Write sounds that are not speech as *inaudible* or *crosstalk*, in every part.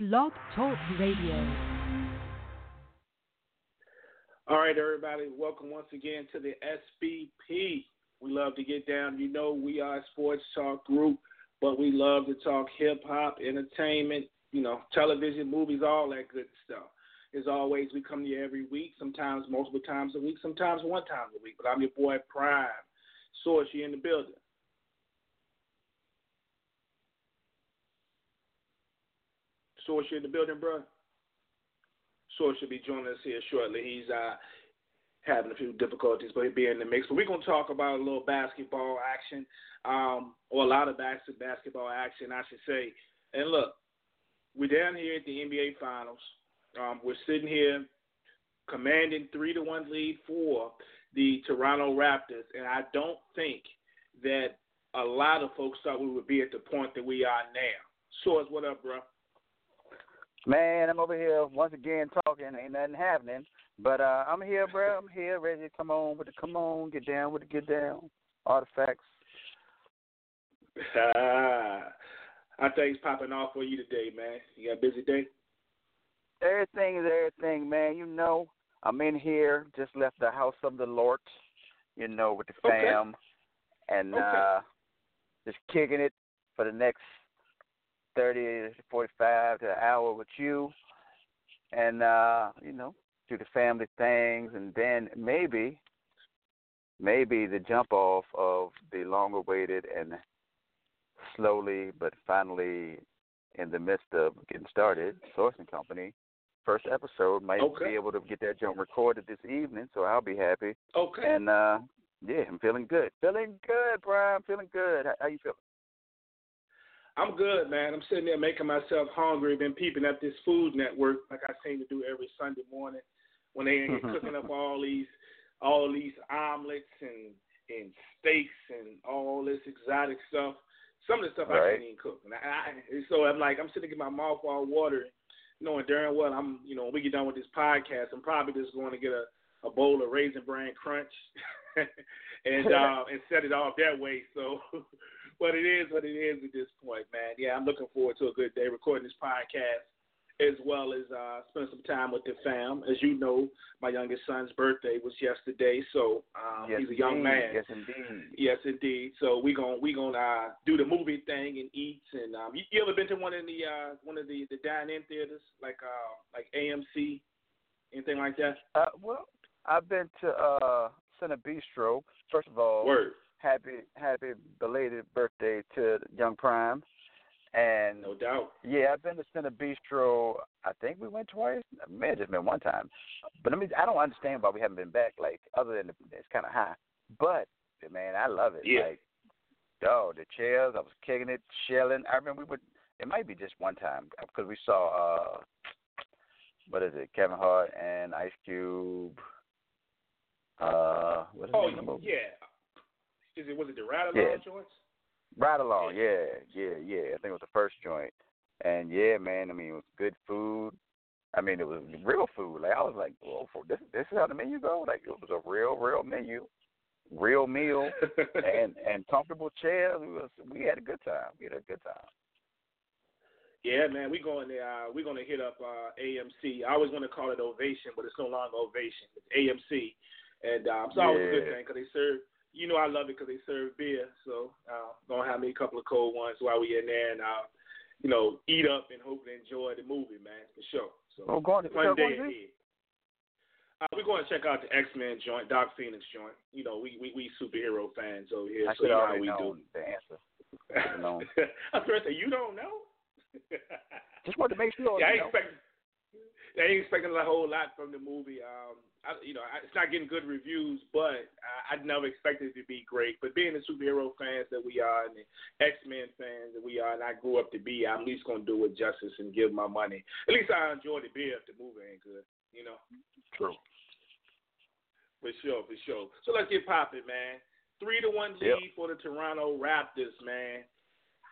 Blog Talk Radio. All right, everybody. Welcome once again to the SBP. We love to get down. You know, we are a sports talk group, but we love to talk hip hop, entertainment, you know, television, movies, all that good stuff. As always, we come you every week, sometimes multiple times a week, sometimes one time a week. But I'm your boy Prime. Source, you in the building. Source, you in the building, bro? Source should be joining us here shortly. He's uh, having a few difficulties, but he'll be in the mix. But we're going to talk about a little basketball action, um, or a lot of bas- basketball action, I should say. And look, we're down here at the NBA Finals. Um, we're sitting here commanding three to one lead for the Toronto Raptors, and I don't think that a lot of folks thought we would be at the point that we are now. Source, what up, bro? Man, I'm over here once again talking. Ain't nothing happening, but uh, I'm here, bro. I'm here, ready to come on with the come on, get down with the get down artifacts. How things popping off for you today, man? You got a busy day? Everything is everything, man. You know, I'm in here. Just left the house of the Lord, you know, with the fam, Okay. and Okay. uh just kicking it for the next thirty to forty-five to an hour with you, and uh, you know, do the family things, and then maybe, maybe the jump off of the long-awaited and slowly but finally in the midst of getting started, Sourcing Company. First episode might Okay. be able to get that jump recorded this evening, so I'll be happy. Okay. And uh yeah, I'm feeling good. Feeling good, Brian. Feeling good. How, how you feeling? I'm good, man. I'm sitting there making myself hungry. Been peeping at this Food Network like I seem to do every Sunday morning when they ain't *laughs* cooking up all these all these omelets and and steaks and all this exotic stuff. Some of the stuff I Right. can't even cook. And I, I, so I'm like, I'm sitting there getting my mouth all watering, knowing darn well I'm, you know, when we get done with this podcast, I'm probably just going to get a, a bowl of Raisin Bran Crunch *laughs* and *laughs* uh, and set it off that way. So, but it is what it is at this point, man. Yeah, I'm looking forward to a good day recording this podcast, as well as uh, spending some time with the fam. As you know, my youngest son's birthday was yesterday, so um, yes, he's a young indeed. man. Yes, indeed. Yes, indeed. So we gon' we gonna uh, do the movie thing and eat. And um, you, you ever been to one of the uh, one of the the dine-in theaters like uh, like AMC, anything like that? Uh, well, I've been to uh CineBistro. First of all, Word. Happy happy belated birthday to Young Prime. And No doubt. yeah, I've been to CineBistro. I think we went twice. It may have just been one time. But I mean, I don't understand why we haven't been back. Like, other than the, it's kind of high. But man, I love it. Yeah. Like, oh, the chairs. I was kicking it, shelling. I remember we would. It might be just one time because we saw. uh What is it? Kevin Hart and Ice Cube. Uh, what is Oh the name of the yeah. Is it was it the Ride Yeah. Along joints? Ride Along, yeah, yeah, yeah. I think it was the first joint, and yeah, man. I mean, it was good food. I mean, it was real food. Like I was like, well, for this, this is how the menu go. Like it was a real, real menu, real meal, *laughs* and and comfortable chairs. We was we had a good time. We had a good time. Yeah, man, we going to uh, we're gonna hit up uh, AMC. I always want to call it Ovation, but it's no longer Ovation. It's AMC, and um, it's always a good Yeah. thing because they serve. You know, I love it because they serve beer. So uh, gonna have me a couple of cold ones while we in there, and I'll, you know, eat up and hopefully enjoy the movie, man, for sure. So Oh, going to fun going day ahead. Uh, we're going to check out the X Men joint, Dark Phoenix joint. You know, we we, we superhero fans over here, I so should you know how already we know do. the answer. *laughs* should've known. I was going to say, you don't know. *laughs* Just wanted to make sure. Yeah, I you know. I ain't expecting a whole lot from the movie. Um, I I, you know, I, it's not getting good reviews, but I, I never expected it to be great. But being the superhero fans that we are, and the X Men fans that we are, and I grew up to be, I'm at least gonna do it justice and give my money. At least I enjoy the beer if the movie ain't good, you know. True. For sure, for sure. So let's get popping, man. Three to one lead yep. for the Toronto Raptors, man.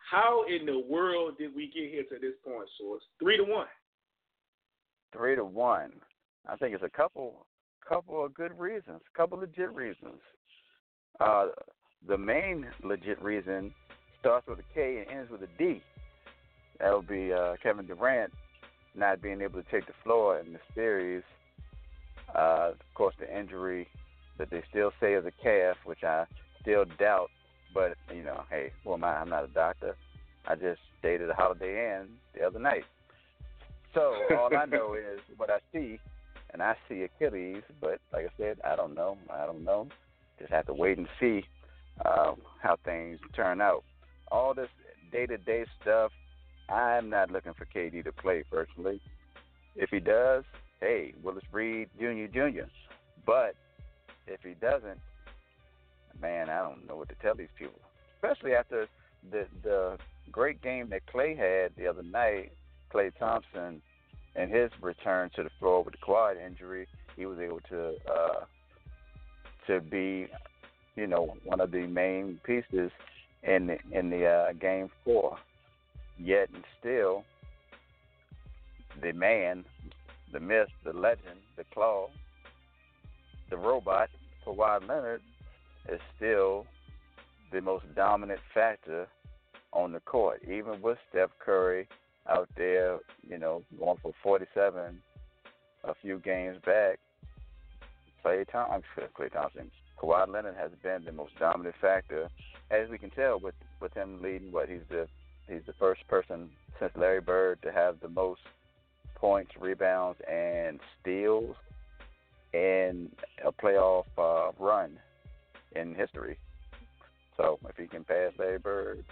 How in the world did we get here to this point, Source? Three to one. Three to one. I think it's a couple couple of good reasons, a couple legit reasons. Uh, the main legit reason starts with a K and ends with a D. That would be uh, Kevin Durant not being able to take the floor in the series. Uh, of course, the injury that they still say is a calf, which I still doubt. But you know, hey, am I? I'm not a doctor. I just dated a Holiday Inn the other night. So all I know is what I see and I see Achilles, but like I said, I don't know. I don't know. Just have to wait and see uh, how things turn out. All this day-to-day stuff, I'm not looking for KD to play personally. If he does, hey, Willis Reed Jr. Jr. But if he doesn't, man, I don't know what to tell these people. Especially after the the great game that Klay had the other night. Klay Thompson and his return to the floor with the quad injury, he was able to uh, to be, you know, one of the main pieces in the, in the uh, game four. Yet and still, the man, the myth, the legend, the claw, the robot, Kawhi Leonard, is still the most dominant factor on the court, even with Steph Curry out there, you know, going for 47 a few games back. Klay Thompson, *laughs* Klay Thompson, Kawhi Leonard has been the most dominant factor, as we can tell with with him leading. What he's the he's the first person since Larry Bird to have the most points, rebounds, and steals in a playoff uh, run in history. So if he can pass Larry Bird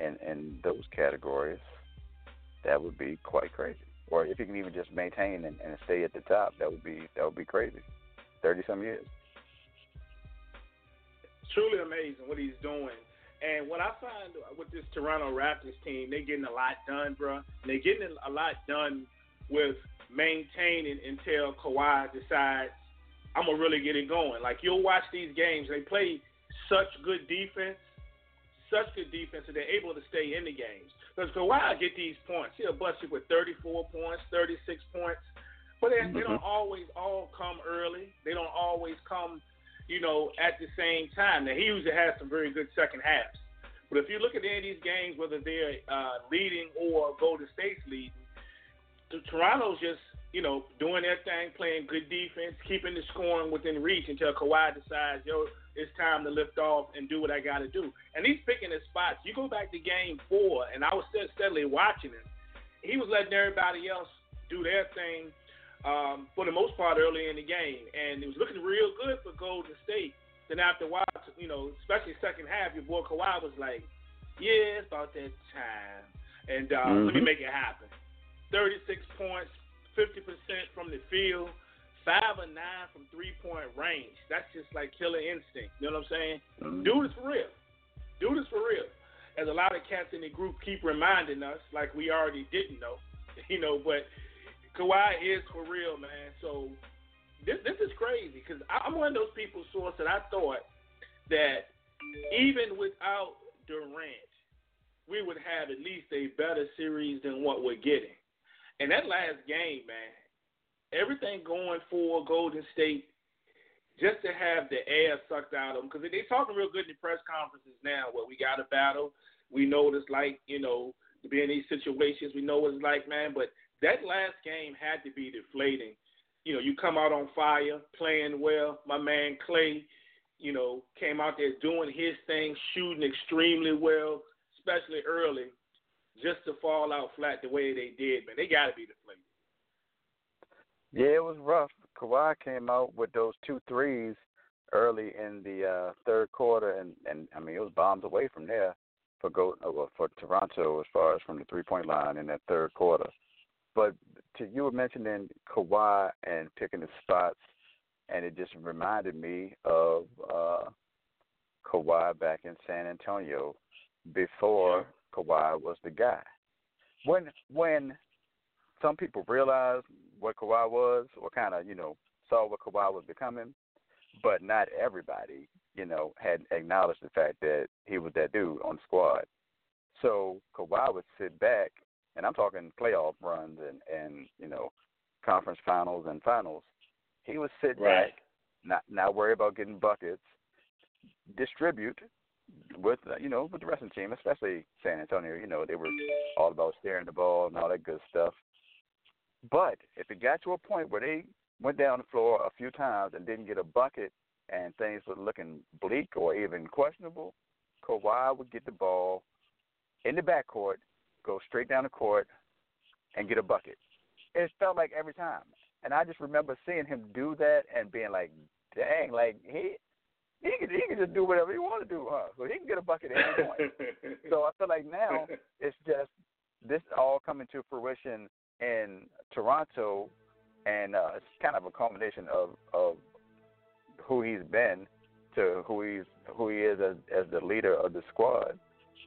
in in those categories, that would be quite crazy. Or if he can even just maintain and, and stay at the top, that would be that would be crazy. Thirty some years. Truly amazing what he's doing. And what I find with this Toronto Raptors team, they're getting a lot done, bro. They're getting a lot done with maintaining until Kawhi decides I'm gonna really get it going. Like you'll watch these games, they play such good defense, such good defense, and they're able to stay in the games. Because Kawhi get these points. He'll bust you with 34 points, 36 points. But they, mm-hmm. they don't always all come early. They don't always come, you know, at the same time. Now, he usually has some very good second halves. But if you look at any of these games, whether they're uh, leading or Golden State's leading, Toronto's just, you know, doing their thing, playing good defense, keeping the scoring within reach until Kawhi decides, yo, it's time to lift off and do what I got to do. And he's picking his spots. You go back to game four, and I was steadily watching him. He was letting everybody else do their thing um, for the most part early in the game, and it was looking real good for Golden State. Then after a while, you know, especially second half, your boy Kawhi was like, "Yeah, it's about that time," and uh, mm-hmm. let me make it happen. Thirty-six points, fifty percent from the field five or nine from three point range. That's just like killer instinct. You know what I'm saying? Mm-hmm. Do this for real. Do this for real. As a lot of cats in the group keep reminding us, like we already didn't know, *laughs* you know. But Kawhi is for real, man. So this this is crazy because I'm one of those people, source that I thought that even without Durant, we would have at least a better series than what we're getting. And that last game, man, everything going for Golden State just to have the air sucked out of them because they're talking real good in the press conferences now. Well, we got a battle. We know what it's like, you know, to be in these situations. We know what it's like, man. But that last game had to be deflating. You know, you come out on fire, playing well. My man Klay, you know, came out there doing his thing, shooting extremely well, especially early, just to fall out flat the way they did, man. They got to be deflated. Yeah, it was rough. Kawhi came out with those two threes early in the uh, third quarter, and and I mean it was bombs away from there for go uh, for Toronto as far as from the three point line in that third quarter. But to you were mentioning Kawhi and picking the spots, and it just reminded me of uh, Kawhi back in San Antonio before Kawhi was the guy. When when some people realized what Kawhi was, or kind of you know saw what Kawhi was becoming, but not everybody you know had acknowledged the fact that he was that dude on the squad. So Kawhi would sit back, and I'm talking playoff runs and and you know conference finals and finals. He would sit right. back, not not worry about getting buckets, distribute with you know with the rest of the team, especially San Antonio. You know they were all about steering the ball and all that good stuff. But if it got to a point where they went down the floor a few times and didn't get a bucket and things were looking bleak or even questionable, Kawhi would get the ball in the backcourt, go straight down the court, and get a bucket. It felt like every time. And I just remember seeing him do that and being like, dang, like he he can he can just do whatever he want to do, huh? So he can get a bucket at any point. *laughs* so I feel like now it's just this all coming to fruition in Toronto, and uh, it's kind of a combination of of who he's been to who he's who he is as as the leader of the squad.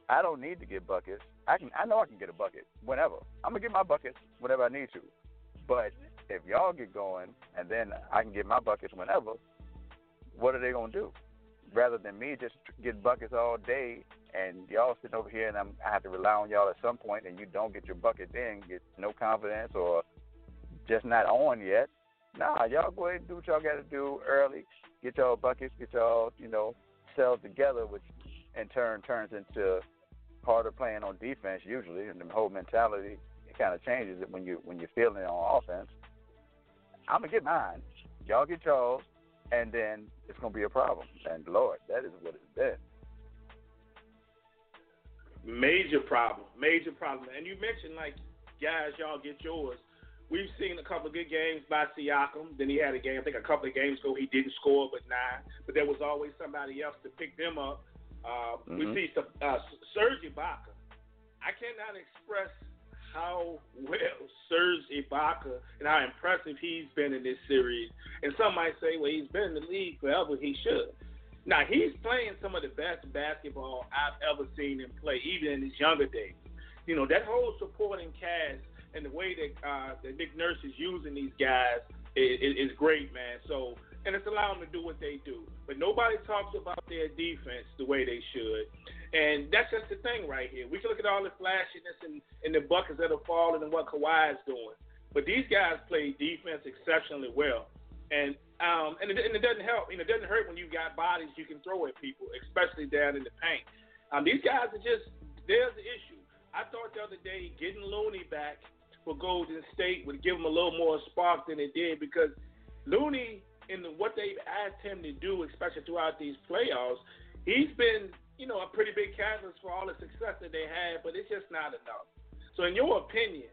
I don't need to get buckets. I can I know I can get a bucket whenever. I'm gonna get my buckets whenever I need to. But if y'all get going and then I can get my buckets whenever, what are they gonna do? rather than me just get buckets all day and y'all sitting over here and I'm, I have to rely on y'all at some point and you don't get your bucket then, get no confidence or just not on yet. Nah, y'all go ahead and do what y'all got to do early. Get y'all buckets, get y'all, you know, cells together, which in turn turns into harder playing on defense usually, and the whole mentality it kind of changes it when you when you're feeling it on offense. I'm gonna get mine. Y'all get y'all, and then it's to be a problem. And Lord, that is what it's been. Major problem, major problem. And you mentioned like guys, y'all get yours. We've seen a couple of good games by Siakam. Then he had a game, I think a couple of games ago, he didn't score but nine. But there was always somebody else to pick them up. Uh, mm-hmm. We see some, uh, Serge Ibaka. I cannot express how well Serge Ibaka and how impressive he's been in this series. And some might say, well, he's been in the league forever. He should. Now he's playing some of the best basketball I've ever seen him play, even in his younger days. You know that whole supporting cast and the way that uh, that Nick Nurse is using these guys is, is, great, man. So and it's allowing them to do what they do. But nobody talks about their defense the way they should. And that's just the thing right here. We can look at all the flashiness and, and the buckets that are falling and what Kawhi is doing. But these guys play defense exceptionally well. And um, and it, and it doesn't help. You know, it doesn't hurt when you've got bodies you can throw at people, especially down in the paint. Um, these guys are just there's the issue. I thought the other day getting Looney back for Golden State would give them a little more spark than it did because Looney and what they've asked him to do, especially throughout these playoffs, he's been you know, a pretty big catalyst for all the success that they had, but it's just not enough. So, in your opinion,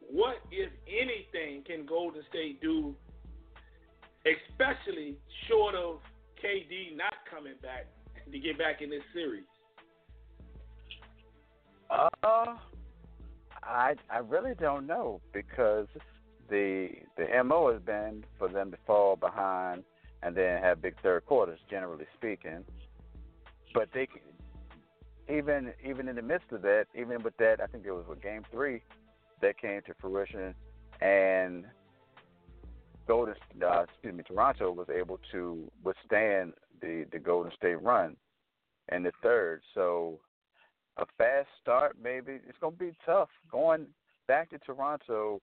what, if anything, can Golden State do, especially short of KD not coming back to get back in this series? Uh, I I really don't know because the the mo has been for them to fall behind and then have big third quarters, generally speaking but they even even in the midst of that, even with that, I think it was with Game Three that came to fruition, and Golden, uh, excuse me, Toronto was able to withstand the the Golden State run in the third. So a fast start, maybe it's going to be tough going back to Toronto.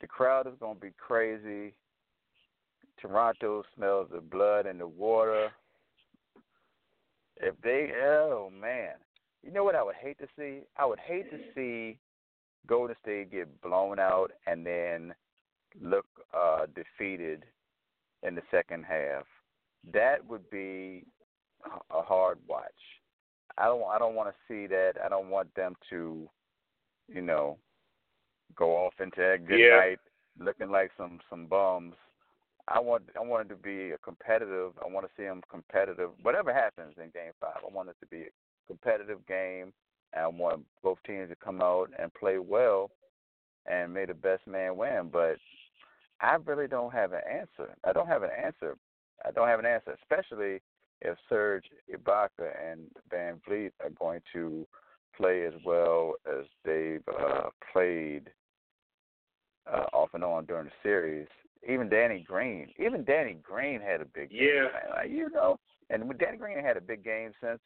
The crowd is going to be crazy. Toronto smells the blood and the water. If they, oh man, you know what I would hate to see? I would hate to see Golden State get blown out and then look uh, defeated in the second half. That would be a hard watch. I don't. I don't want to see that. I don't want them to, you know, go off into that good yeah. night looking like some some bums I want I want it to be a competitive. I want to see them competitive. Whatever happens in Game Five, I want it to be a competitive game, and I want both teams to come out and play well. and may the best man win. But I really don't have an answer. I don't have an answer. I don't have an answer, especially if Serge Ibaka and Van Vleet are going to play as well as they've uh, played uh, off and on during the series. Even Danny Green, even Danny Green had a big yeah. game. Like, you know, and Danny Green had a big game since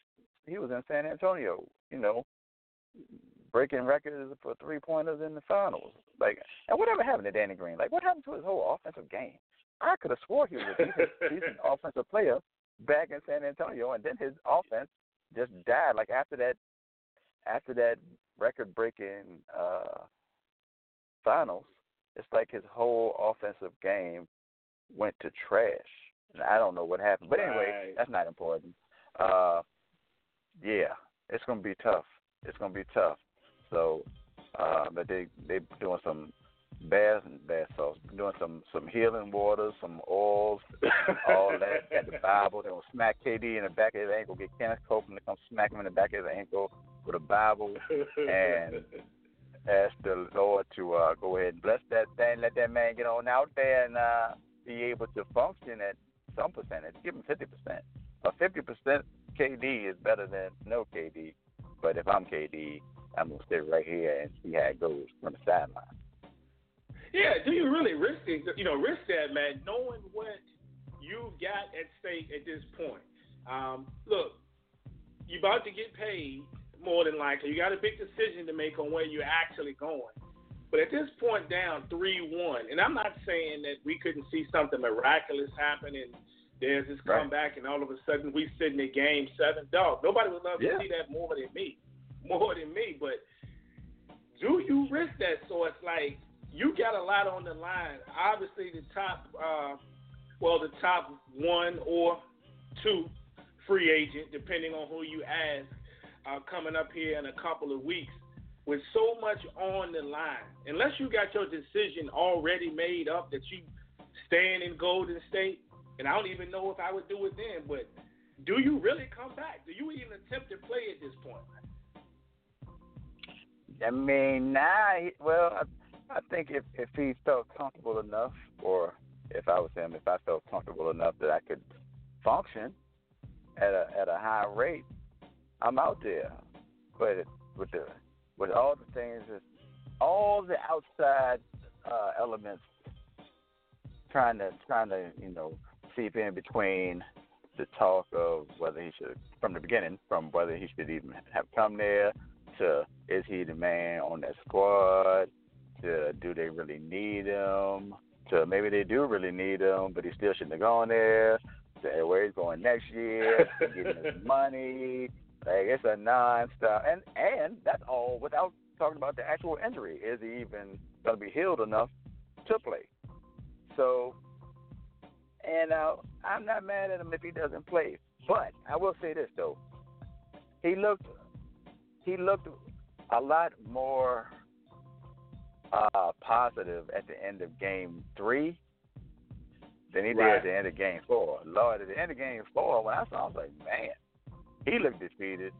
he was in San Antonio. You know, breaking records for three pointers in the finals. Like, and whatever happened to Danny Green? Like, what happened to his whole offensive game? I could have swore he was a decent, *laughs* decent offensive player back in San Antonio, and then his offense just died. Like after that, after that record-breaking uh, finals, it's like his whole offensive game went to trash. And I don't know what happened, but anyway, Right. that's not important. Uh, yeah, it's gonna be tough. It's gonna be tough. So, uh, but they they doing some baths and bath salts, doing some some healing waters, some oils, all that. Got the *laughs* Bible. They're gonna smack KD in the back of his ankle. Get Kenneth Copeland to come smack him in the back of his ankle with a Bible, and ask the Lord to uh, go ahead and bless that thing. Let that man get on out there and uh, be able to function at some percentage. Give him fifty percent. A fifty percent KD is better than no KD. But if I'm KD, I'm gonna sit right here and see how it goes from the sideline. Yeah, do you really risk it? You know, risk that, man, knowing what you've got at stake at this point. Um, look, you're about to get paid more than likely. You got a big decision to make on where you're actually going. But at this point, down three-one, and I'm not saying that we couldn't see something miraculous happen and there's this Right. comeback, and all of a sudden we sit in the game seven. Dog, nobody would love Yeah. to see that more than me, more than me. But do you risk that? So it's like you got a lot on the line. Obviously, the top, uh, well, the top one or two free agent, depending on who you ask, uh, coming up here in a couple of weeks. With so much on the line, unless you got your decision already made up that you stand in Golden State, and I don't even know if I would do it then, but do you really come back? Do you even attempt to play at this point? I mean, nah. Well, I, I think if if he felt comfortable enough, or if I was him, if I felt comfortable enough that I could function at a at a high rate, I'm out there. But with the with all the things, all the outside uh, elements trying to trying to you know seep in between the talk of whether he should from the beginning, from whether he should even have come there to is he the man on that squad? To do they really need him? To maybe they do really need him, but he still shouldn't have gone there. To where he's going next year, getting his *laughs* money. Like it's a non-stop, and and that's all without talking about the actual injury. Is he even going to be healed enough to play? So, and uh, I'm not mad at him if he doesn't play. But I will say this though, he looked he looked a lot more uh, positive at the end of game three than he did Right. at the end of game four. Lord, at the end of game four, when I saw, him, I was like, man, he looked defeated.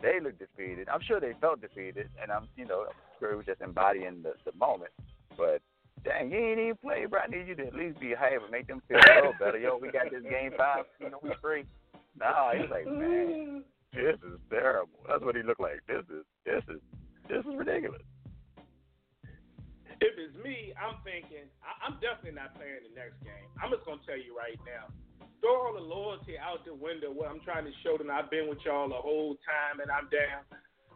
They looked defeated. I'm sure they felt defeated, and I'm, you know, I'm sure he was just embodying the, the moment. But dang, you ain't even play, bro. I need you to at least be hype and make them feel a little better. Yo, we got this game five. You know, we free. Nah, he's like, man, this is terrible. That's what he looked like. This is this is this is ridiculous. If it's me, I'm thinking I, I'm definitely not playing the next game. I'm just gonna tell you right now. Throw all the loyalty out the window. What I'm trying to show them, I've been with y'all the whole time, and I'm down.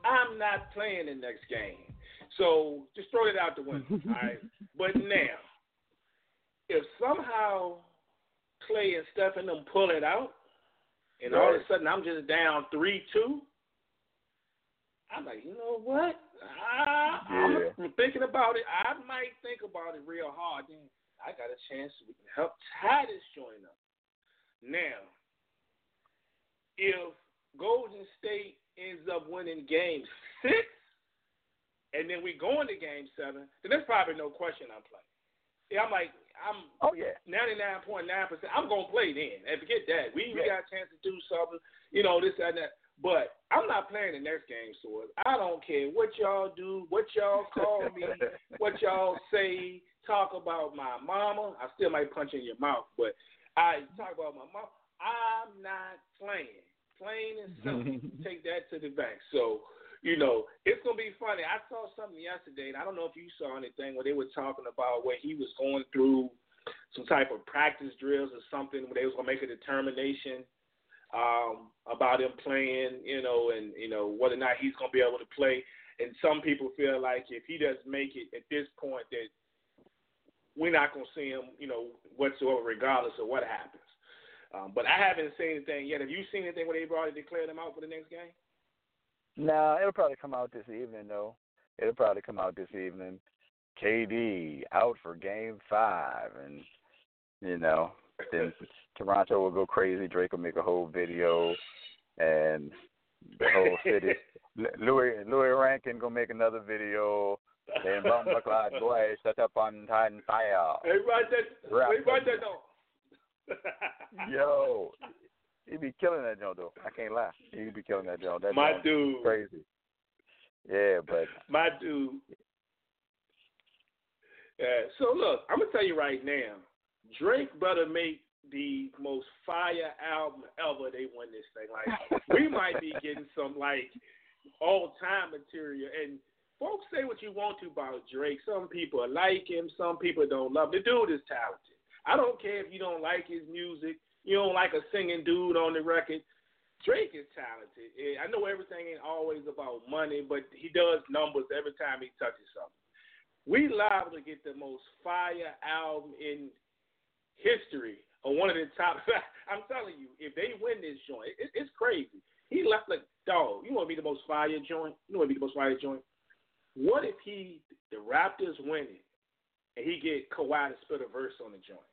I'm not playing the next game. So just throw it out the window. *laughs* all right. But now, if somehow Klay and Steph and them pull it out, and all of a sudden I'm just down three two. I'm like, you know what? I, Yeah. I'm thinking about it. I might think about it real hard. Then I got a chance we can help tie this joint up. Now, if Golden State ends up winning Game Six, and then we go into Game Seven, then there's probably no question I'm playing. Yeah, I'm like, I'm Oh yeah. 99.9%. I'm going to play then. And forget that. We, we got a chance to do something, you know, this and that. But I'm not playing the next game, Source. I don't care what y'all do, what y'all call me, *laughs* what y'all say, talk about my mama. I still might punch in your mouth, but I talk about my mom. I'm not playing. Plain and simple. *laughs* Take that to the bank. So, you know, it's gonna be funny. I saw something yesterday, and I don't know if you saw anything where they were talking about where he was going through some type of practice drills or something where they was gonna make a determination um, about him playing, you know, and you know whether or not he's to be able to play. And some people feel like if he doesn't make it at this point, that we're not to see him, you know, whatsoever, regardless of what happens. Um, but I haven't seen anything yet. Have you seen anything where they've already declared him out for the next game? No, it'll probably come out this evening, though. It'll probably come out this evening. KD out for Game Five, and you know, then Toronto will go crazy. Drake will make a whole video, and the whole city. *laughs* Louis Louis Rankin gonna make another video. Then Bumba Clyde boy set up on Titan Fire. Hey. Hey, write that down. Yo, he be killing that joint though. I can't lie. He'd be killing that joint. That my dude, crazy. Yeah, but *laughs* my dude. Yeah. So look, I'm gonna tell you right now. Drake better make the most fire album ever. They win this thing. Like *laughs* we might be getting some like all time material. And folks say what you want to about Drake. Some people like him. Some people don't love. Him. The dude is talented. I don't care if you don't like his music. You don't like a singing dude on the record. Drake is talented. I know everything ain't always about money, but he does numbers every time he touches something. We liable to get the most fire album in history or one of the top. *laughs* I'm telling you, if they win this joint, it, it's crazy. He left like dog. You want to be the most fire joint? You want to be the most fire joint? What if he, the Raptors win it, and he get Kawhi to spit a verse on the joint?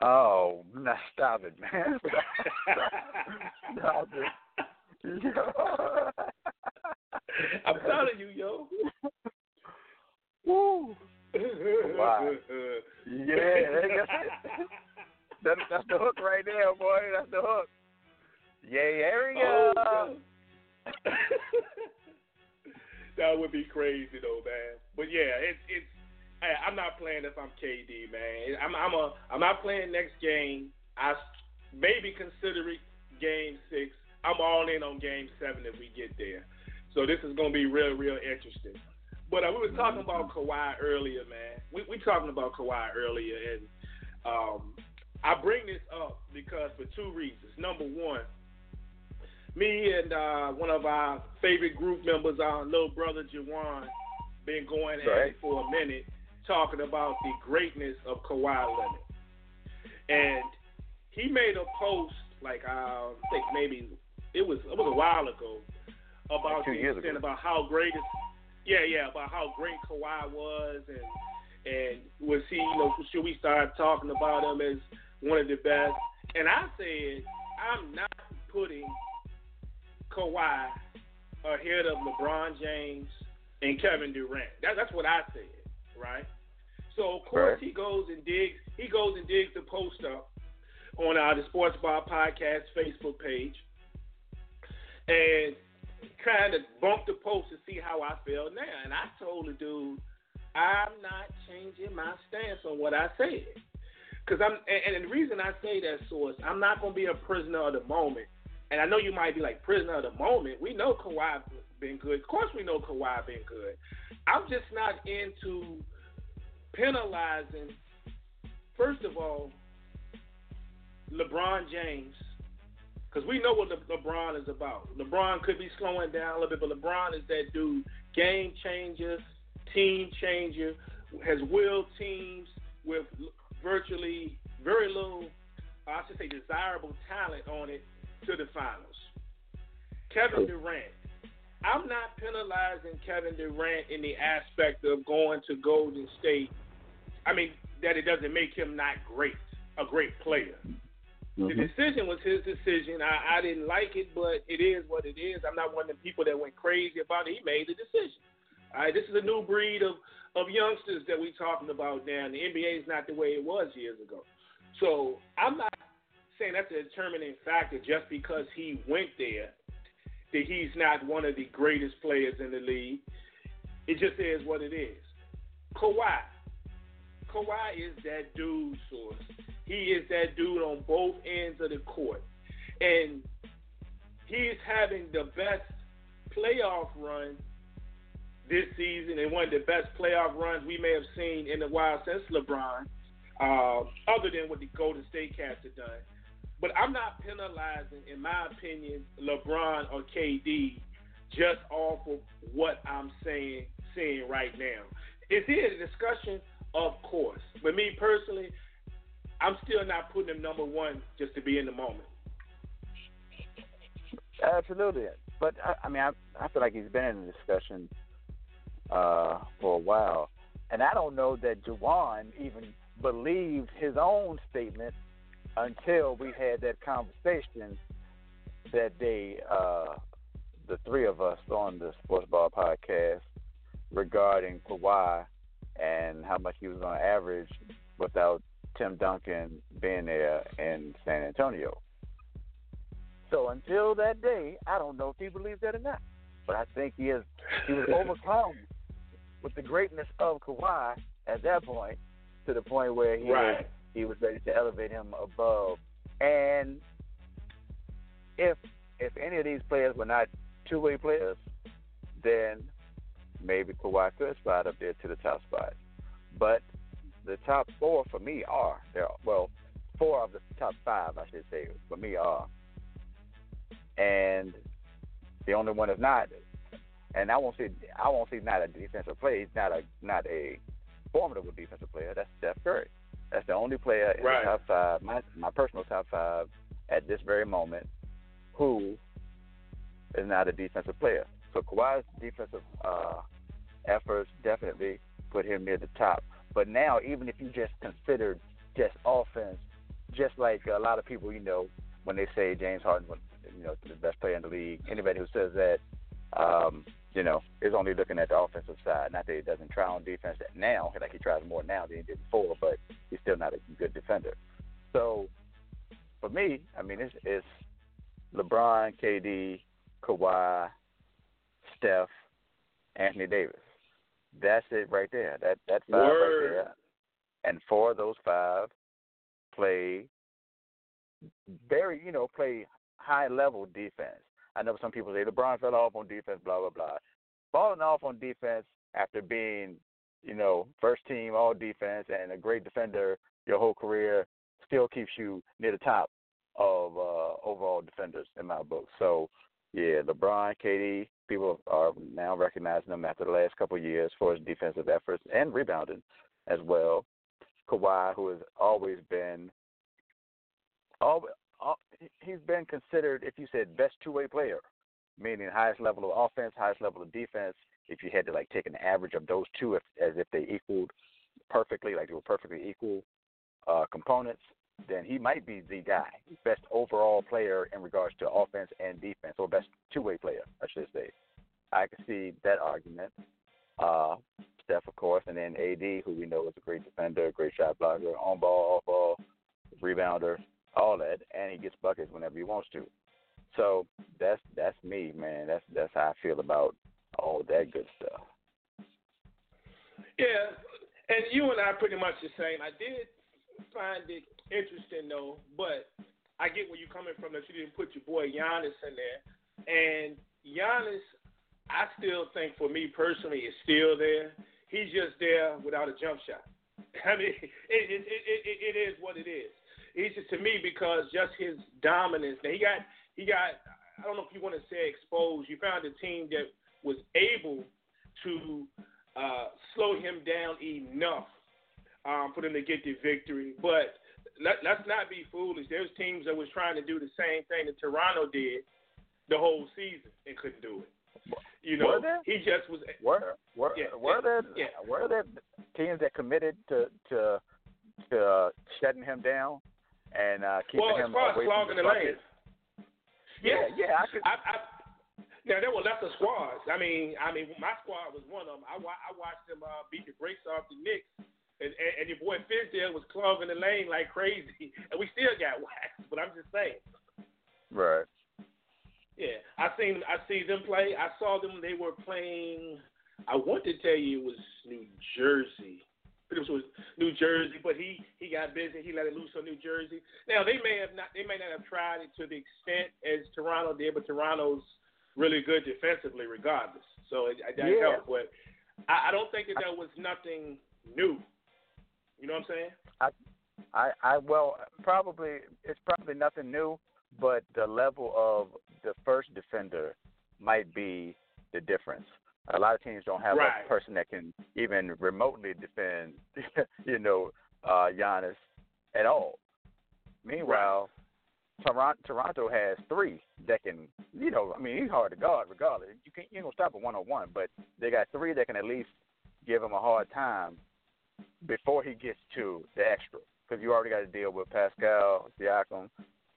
Oh, now stop it, man! *laughs* Stop, it. I'm telling you, yo. Woo. Wow. yeah, that, that's the hook right there, boy. That's the hook. Yeah, area. Oh, *laughs* that would be crazy though, man. But yeah, it's it's. Hey, I'm not playing if I'm KD, man. I'm I'm a I'm not playing next game. I maybe consider it game six. I'm all in on game seven if we get there. So this is gonna be real real interesting. But uh, we were talking about Kawhi earlier, man. We we talking about Kawhi earlier, and um, I bring this up because for two reasons. Number one, me and uh, one of our favorite group members, our little brother Jawan, been going at right. it for a minute, talking about the greatness of Kawhi Leonard, and he made a post like I think maybe it was it was a while ago about Two the extent about how great it, yeah yeah about how great Kawhi was and and was he you know should we start talking about him as one of the best and I said I'm not putting Kawhi ahead of LeBron James and Kevin Durant. That, that's what I said, right? So of course Right. he goes and digs. He goes and digs the post up on our the Sports Bar Podcast Facebook page, and kind of bumped the post to see how I feel now. And I told the dude, I'm not changing my stance on what I said. Cause I'm, and, and the reason I say that, source, I'm not gonna be a prisoner of the moment. And I know you might be like prisoner of the moment. We know Kawhi been good. Of course, we know Kawhi been good. I'm just not into penalizing. First of all, LeBron James, because we know what Le- LeBron is about. LeBron could be slowing down a little bit, but LeBron is that dude, game changer, team changer, has willed teams with virtually very little, I should say, desirable talent on it to the finals. Kevin Durant. I'm not penalizing Kevin Durant in the aspect of going to Golden State. I mean, that it doesn't make him not great, a great player. The mm-hmm. decision was his decision. I, I didn't like it, but it is what it is. I'm not one of the people that went crazy about it. He made the decision. All right, this is a new breed of, of youngsters that we're talking about now. And the NBA is not the way it was years ago. So I'm not saying that's a determining factor just because he went there. That he's not one of the greatest players in the league. It just is what it is. Kawhi. Kawhi is that dude, source. He is that dude on both ends of the court. And he's having the best playoff run this season and one of the best playoff runs we may have seen in a while since LeBron, uh, other than what the Golden State Cats have done. But I'm not penalizing, in my opinion, LeBron or KD just off of what I'm saying seeing right now. Is it a discussion? Of course. But me personally, I'm still not putting him number one just to be in the moment. Absolutely. But I, I mean, I, I feel like he's been in the discussion uh, for a while, and I don't know that Juwan even believed his own statement until we had that conversation that day, uh, the three of us on the Sports Ball podcast regarding Kawhi and how much he was on average without Tim Duncan being there in San Antonio. So until that day, I don't know if he believes that or not. But I think he is he was *laughs* overcome with the greatness of Kawhi at that point to the point where he right. He was ready to elevate him above. And if if any of these players were not two way players, then maybe Kawhi could slide up there to the top spot. But the top four for me are there. Well, four of the top five, I should say, for me are, and the only one is not. And I won't say I won't say not a defensive player. He's not a not a formidable defensive player. That's Steph Curry. That's the only player in right. the top five, my my personal top five at this very moment, who is not a defensive player. So Kawhi's defensive uh, efforts definitely put him near the top. But now, even if you just considered just offense, just like a lot of people, you know, when they say James Harden, you know, the best player in the league, anybody who says that, um, you know, is only looking at the offensive side. Not that he doesn't try on defense that now, like he tries more now than he did before, but he's still not a good defender. So, for me, I mean, it's, it's LeBron, KD, Kawhi, Steph, Anthony Davis. That's it right there. That that five Word. right there. And four of those five play very, you know, play high level defense. I know some people say LeBron fell off on defense, blah blah blah. Falling off on defense after being, you know, first team all defense and a great defender your whole career still keeps you near the top of uh, overall defenders in my book. So yeah, LeBron, KD, people are now recognizing him after the last couple of years for his defensive efforts and rebounding as well. Kawhi, who has always been, he's been considered, if you said best two-way player, meaning highest level of offense, highest level of defense. If you had to like take an average of those two, if, as if they equaled perfectly, like they were perfectly equal uh, components, then he might be the guy, best overall player in regards to offense and defense, or best two-way player, I should say. I can see that argument. Uh, Steph, of course, and then AD, who we know is a great defender, great shot blocker, on ball, off ball, rebounder, all that, and he gets buckets whenever he wants to. So that's that's me, man. That's that's how I feel about all that good stuff. Yeah, and you and I are pretty much the same. I did find it interesting though, but I get where you're coming from that you didn't put your boy Giannis in there. And Giannis, I still think for me personally is still there. He's just there without a jump shot. *laughs* I mean, it it, it, it, it is what it is. He's just to me because just his dominance. Now he got he got I don't know if you want to say exposed. You found a team that was able to uh, slow him down enough um, for them to get the victory. But let, let's not be foolish. There's teams that was trying to do the same thing that Toronto did the whole season and couldn't do it. You know, he just was. Were were Yeah, were yeah, there yeah. were there teams that committed to to to uh, shutting him down and uh, keeping Well, him away from clogging the the lane. bucket? Yeah, yeah, I could. I, I, now there were lesser squads. I mean, I mean, my squad was one of them. I, I watched them uh, beat the brakes off the Knicks, and, and, and your boy Fizdale was clogging the lane like crazy, *laughs* and we still got *laughs* waxed. But I'm just saying. Right. Yeah, I seen I see them play. I saw them. They were playing. I want to tell you it was New Jersey. It was New Jersey, but he he got busy. He let it loose on New Jersey. Now they may have not. They may not have tried it to the extent as Toronto did, but Toronto's really good defensively, regardless. So it, that Yeah. helped. But I, I don't think that that was nothing new. You know what I'm saying? I, I well, probably it's probably nothing new, but the level of the first defender might be the difference. A lot of teams don't have Right. a person that can even remotely defend, *laughs* you know, uh, Giannis at all. Meanwhile, Toronto, Toronto has three that can, you know, I mean, he's hard to guard regardless. You can't, you ain't gonna stop a one on one, but they got three that can at least give him a hard time before he gets to the extra, because you already got to deal with Pascal, Siakam,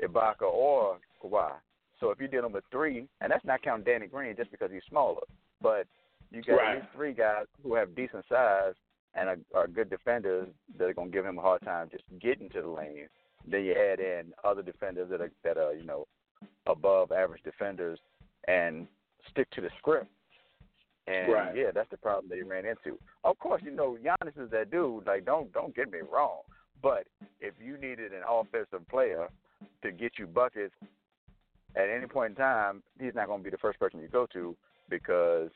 Ibaka, or Kawhi. So if you're dealing with three, and that's not counting Danny Green just because he's smaller, but you got Right. at least three guys who have decent size and are, are good defenders that are gonna give him a hard time just getting to the lane. Then you add in other defenders that are that are you know above average defenders and stick to the script. And Right. yeah, that's the problem that he ran into. Of course, you know Giannis is that dude. Like, don't don't get me wrong, but if you needed an offensive player to get you buckets at any point in time, he's not going to be the first person you go to because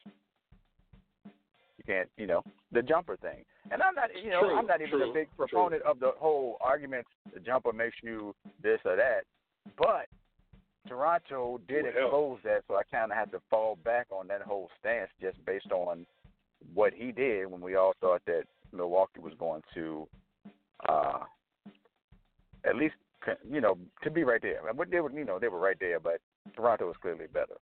can't, you know, the jumper thing. And I'm not, you know, True, I'm not even true, a big true. proponent of the whole argument the jumper makes you this or that, but Toronto did Well, expose that, so I kind of had to fall back on that whole stance just based on what he did when we all thought that Milwaukee was going to, uh, at least you know to be right there. But they were, you know, they were right there, but Toronto was clearly better.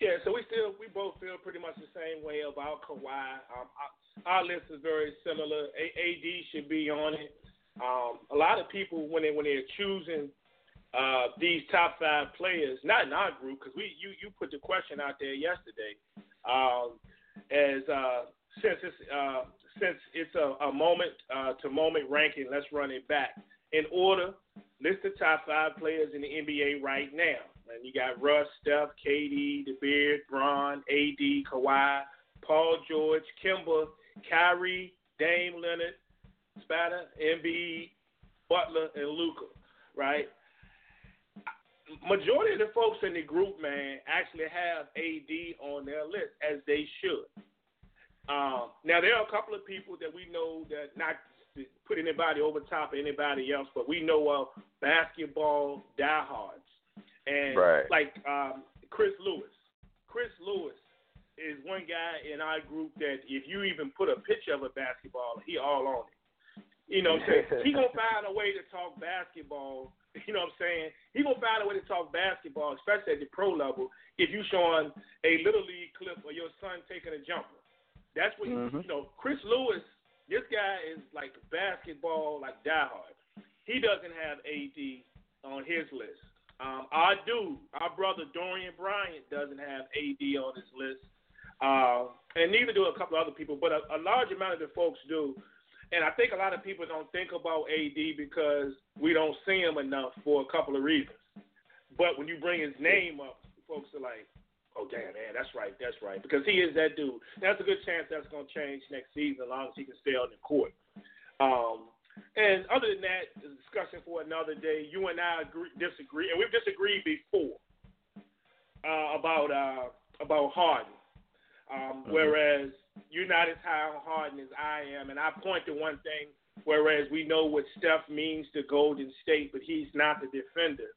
Yeah, so we still we both feel pretty much the same way about Kawhi. Um, our, our list is very similar. A- AD should be on it. Um, a lot of people when they when they're choosing uh, these top five players, not in our group, because we you you put the question out there yesterday. Um, as uh, since it's uh, since it's a, a moment uh, to moment ranking, let's run it back in order. List the top five players in the NBA right now. And you got Russ, Steph, KD, The Beard, Bron, AD, Kawhi, Paul George, Kemba, Kyrie, Dame Leonard, Spada, Embiid, Butler, and Luka. Right. Majority of the folks in the group, man, actually have AD on their list as they should. Um, now there are a couple of people that we know that not put anybody over top of anybody else, but we know of basketball diehards. And Right. like um, Chris Lewis. Chris Lewis is one guy in our group that if you even put a picture of a basketball, he all on it. You know what I'm saying? he gonna *laughs* find a way to talk basketball. You know what I'm saying? He gonna find a way to talk basketball, especially at the pro level. If you showing a little league clip of your son taking a jumper, that's what you, Mhm. you know. Chris Lewis, this guy is like basketball, like diehard. He doesn't have AD on his list. Um, our dude, our brother Dorian Bryant doesn't have AD on his list, uh, and neither do a couple other people. But a, a large amount of the folks do. And I think a lot of people don't think about AD because we don't see him enough for a couple of reasons. But when you bring his name up, folks are like, "Oh damn, man, that's right, that's right," because he is that dude. That's a good chance that's going to change next season as long as he can stay on the court. Um, and other than that, the discussion for another day. You and I agree, disagree, and we've disagreed before uh, about uh, about Harden. Um, Whereas you're not as high on Harden as I am, and I point to one thing. Whereas we know what Steph means to Golden State, but he's not the defender.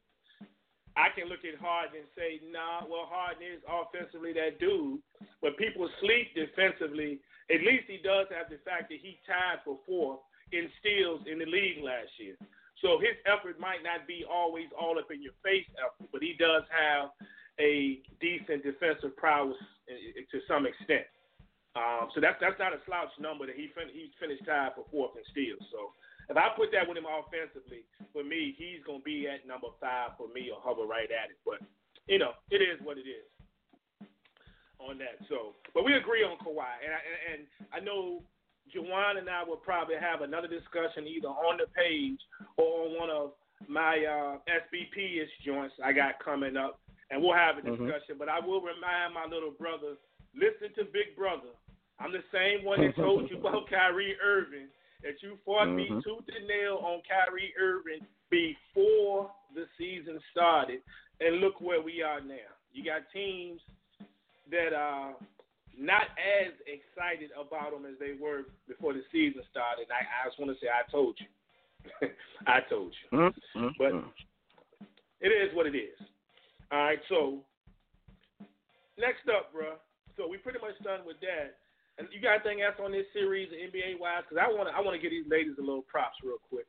I can look at Harden and say, nah, well, Harden is offensively that dude, but people sleep defensively. At least he does have the fact that he tied for fourth in steals in the league last year. So his effort might not be always all up in your face effort, but he does have a decent defensive prowess eh, to some extent. Um, so that's that's not a slouch number that he fin- he finished tied for fourth in steals. So if I put that with him offensively, for me, he's gonna be at number five for me or hover right at it. But you know, it is what it is on that. So, but we agree on Kawhi, and I, and, and I know Jawan and I will probably have another discussion either on the page or on one of my uh, SBP joints I got coming up, and we'll have a Mhm. discussion. But I will remind my little brother, listen to Big Brother. I'm the same one that told you about *laughs* Kyrie Irving that you fought me Mhm. tooth and nail on Kyrie Irving before the season started, and look where we are now. You got teams that are not as excited about them as they were before the season started. I, I just want to say I told you. *laughs* I told you. Mm-hmm. But it is what it is. All right, so next up, bruh. So we pretty much done with that. And you got anything else on this series, NBA wise? Because I want to, I want to give these ladies a little props real quick.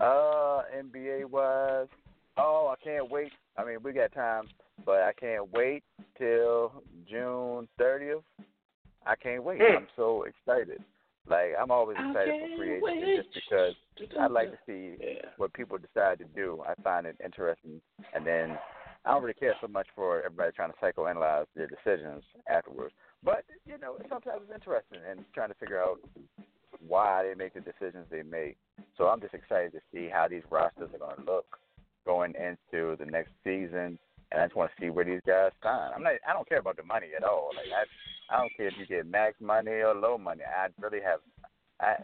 Uh, NBA wise, oh, I can't wait. I mean, we got time, but I can't wait till June 30th. I can't wait. Mm. I'm so excited. Like I'm always excited for free agency just because I like to see Yeah. what people decide to do. I find it interesting, and then I don't really care so much for everybody trying to psychoanalyze their decisions afterwards. But you know, sometimes it's interesting and trying to figure out why they make the decisions they make. So I'm just excited to see how these rosters are going to look going into the next season, and I just want to see where these guys sign. I'm not. I don't care about the money at all. Like I, I don't care if you get max money or low money. I really have. I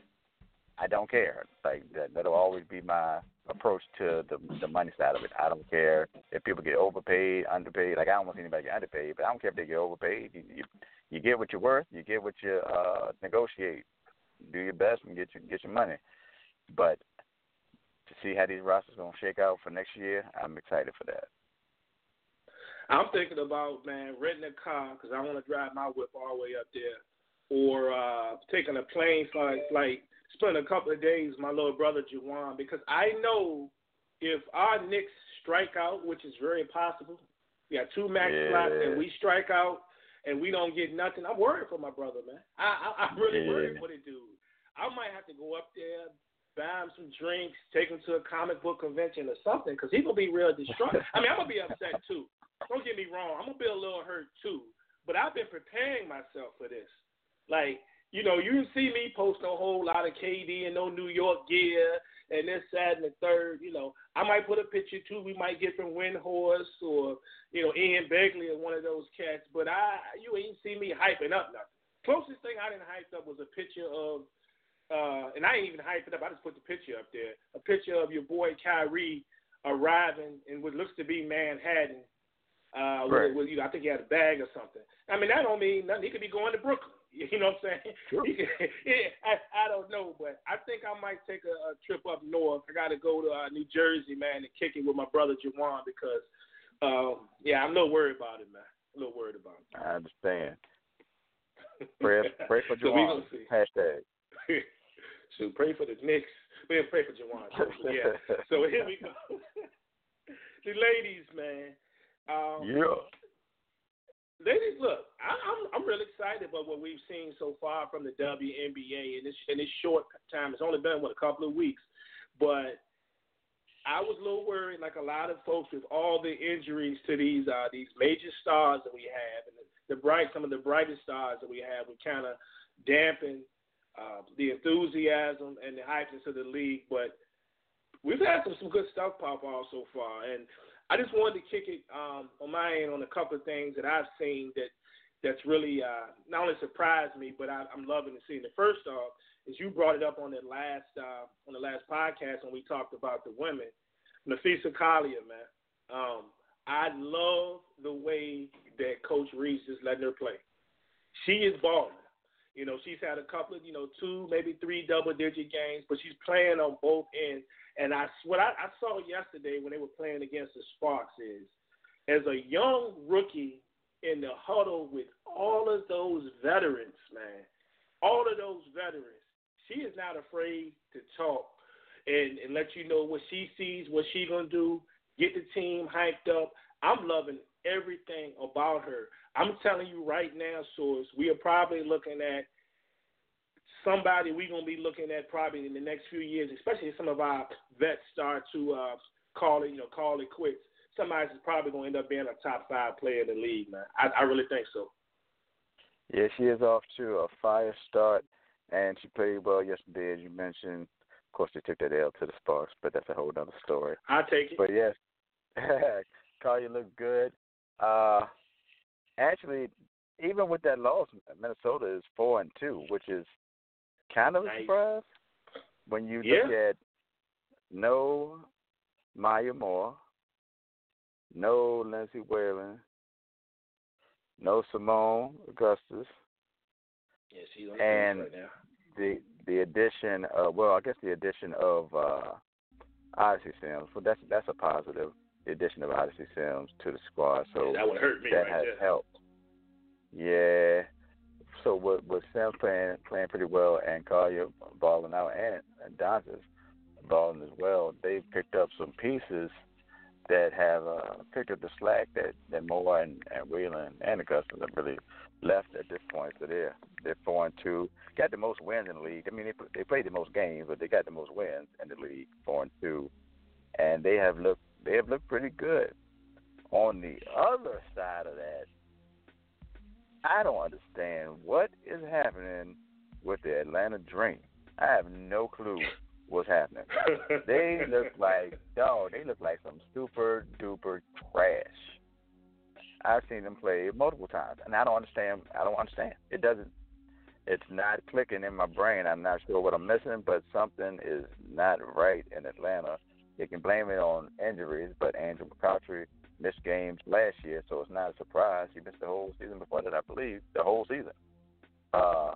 I don't care. Like that that'll always be my approach to the the money side of it. I don't care if people get overpaid, underpaid. Like I don't want anybody get underpaid, but I don't care if they get overpaid. You you, you get what you're worth. You get what you uh negotiate. Do your best and get your get your money. But to see how these rosters gonna shake out for next year, I'm excited for that. I'm thinking about man renting a car because I want to drive my whip all the way up there, or uh taking a plane flight, flight, spend a couple of days with my little brother Juwan because I know if our Knicks strike out, which is very possible, we got two max Yeah. slots and we strike out and we don't get nothing. I'm worried for my brother, man. I, I I'm really Yeah. worried for the dude. I might have to go up there, buy him some drinks, take him to a comic book convention or something, because he gonna be real distraught. I mean, I'm gonna be upset too. Don't get me wrong. I'm gonna be a little hurt too. But I've been preparing myself for this. Like, you know, you can see me post a whole lot of KD and no New York gear and this, that, and the third. You know, I might put a picture too. We might get from Windhorst or you know Ian Begley or one of those cats. But I, you ain't see me hyping up nothing. Closest thing I didn't hype up was a picture of uh, and I ain't even it up. I just put the picture up there. A picture of your boy Kyrie arriving in what looks to be Manhattan. Uh, Right. with, with, you know, I think he had a bag or something. I mean, that don't mean nothing. He could be going to Brooklyn. *laughs* You know what I'm saying? Sure. *laughs* Could, yeah, I, I don't know, but I think I might take a, a trip up north. I got to go to uh, New Jersey, man, and kick it with my brother Jawan because, um, yeah, I'm a little worried about it, man. A little worried about it. I understand. Pray *laughs* pray for So Juwan. gonna. Hashtag. so pray for the Knicks. We pray for Jawan. yeah. So here we go. the ladies, man. Um, yeah. Ladies, look, I, I'm I'm really excited about what we've seen so far from the WNBA in this in this short time. It's only been what a couple of weeks, but I was a little worried, like a lot of folks, with all the injuries to these uh, these major stars that we have, and the, the bright some of the brightest stars that we have, we kind of dampen uh, the enthusiasm and the hype of the league. But we've had some some good stuff pop off so far, and I just wanted to kick it um, on my end on a couple of things that I've seen that that's really uh, not only surprised me, but I, I'm loving to see. The first off is you brought it up on the last uh, on the last podcast when we talked about the women, Napheesa Collier, man. Um, I love the way that Coach Reeve is letting her play. She is balling. You know, she's had a couple of, you know, two, maybe three double digit games, but she's playing on both ends. And I what I, I saw yesterday when they were playing against the Sparks is as a young rookie in the huddle with all of those veterans, man, all of those veterans, she is not afraid to talk and, and let you know what she sees, what she gonna do, get the team hyped up. I'm loving everything about her. I'm telling you right now, Source, we are probably looking at somebody we're gonna be looking at probably in the next few years, especially if some of our vets start to uh, call it, you know, call it quits. Somebody's probably gonna end up being a top five player in the league, man. I, I really think so. Yeah, she is off to a fire start, and she played well yesterday, as you mentioned. Of course, they took that L to the Sparks, but that's a whole other story. I take it. But yes, *laughs* Collier looked good. Uh, actually, even with that loss, Minnesota is four and two, which is kind of a surprise when you Yeah. look at no Maya Moore, no Lindsay Whalen, no Seimone Augustus, Yeah, she's on And- right now. the the addition of well, I guess the addition of uh Odyssey Sims. Well that's that's a positive. The addition of Odyssey Sims to the squad. So that would hurt me that right has there. helped. Yeah. So with with Sims playing playing pretty well and Collier balling out and, and Dantas balling as well, they've picked up some pieces that have uh, picked up the slack that, that Moore and, and Whalen and Augustus have really left at this point. So they're they're four and two. Got the most wins in the league. I mean, they they played the most games, but they got the most wins in the league, four and two, and they have looked they have looked pretty good. On the other side of that, I don't understand what is happening with the Atlanta Dream. I have no clue what's happening. *laughs* They look like dog. They look like some super duper trash. I've seen them play multiple times, and I don't understand. I don't understand. It doesn't. It's not clicking in my brain. I'm not sure what I'm missing, but something is not right in Atlanta. You can blame it on injuries, but Angel McCoughtry missed games last year, so it's not a surprise. He missed the whole season before that, I believe, the whole season. Uh,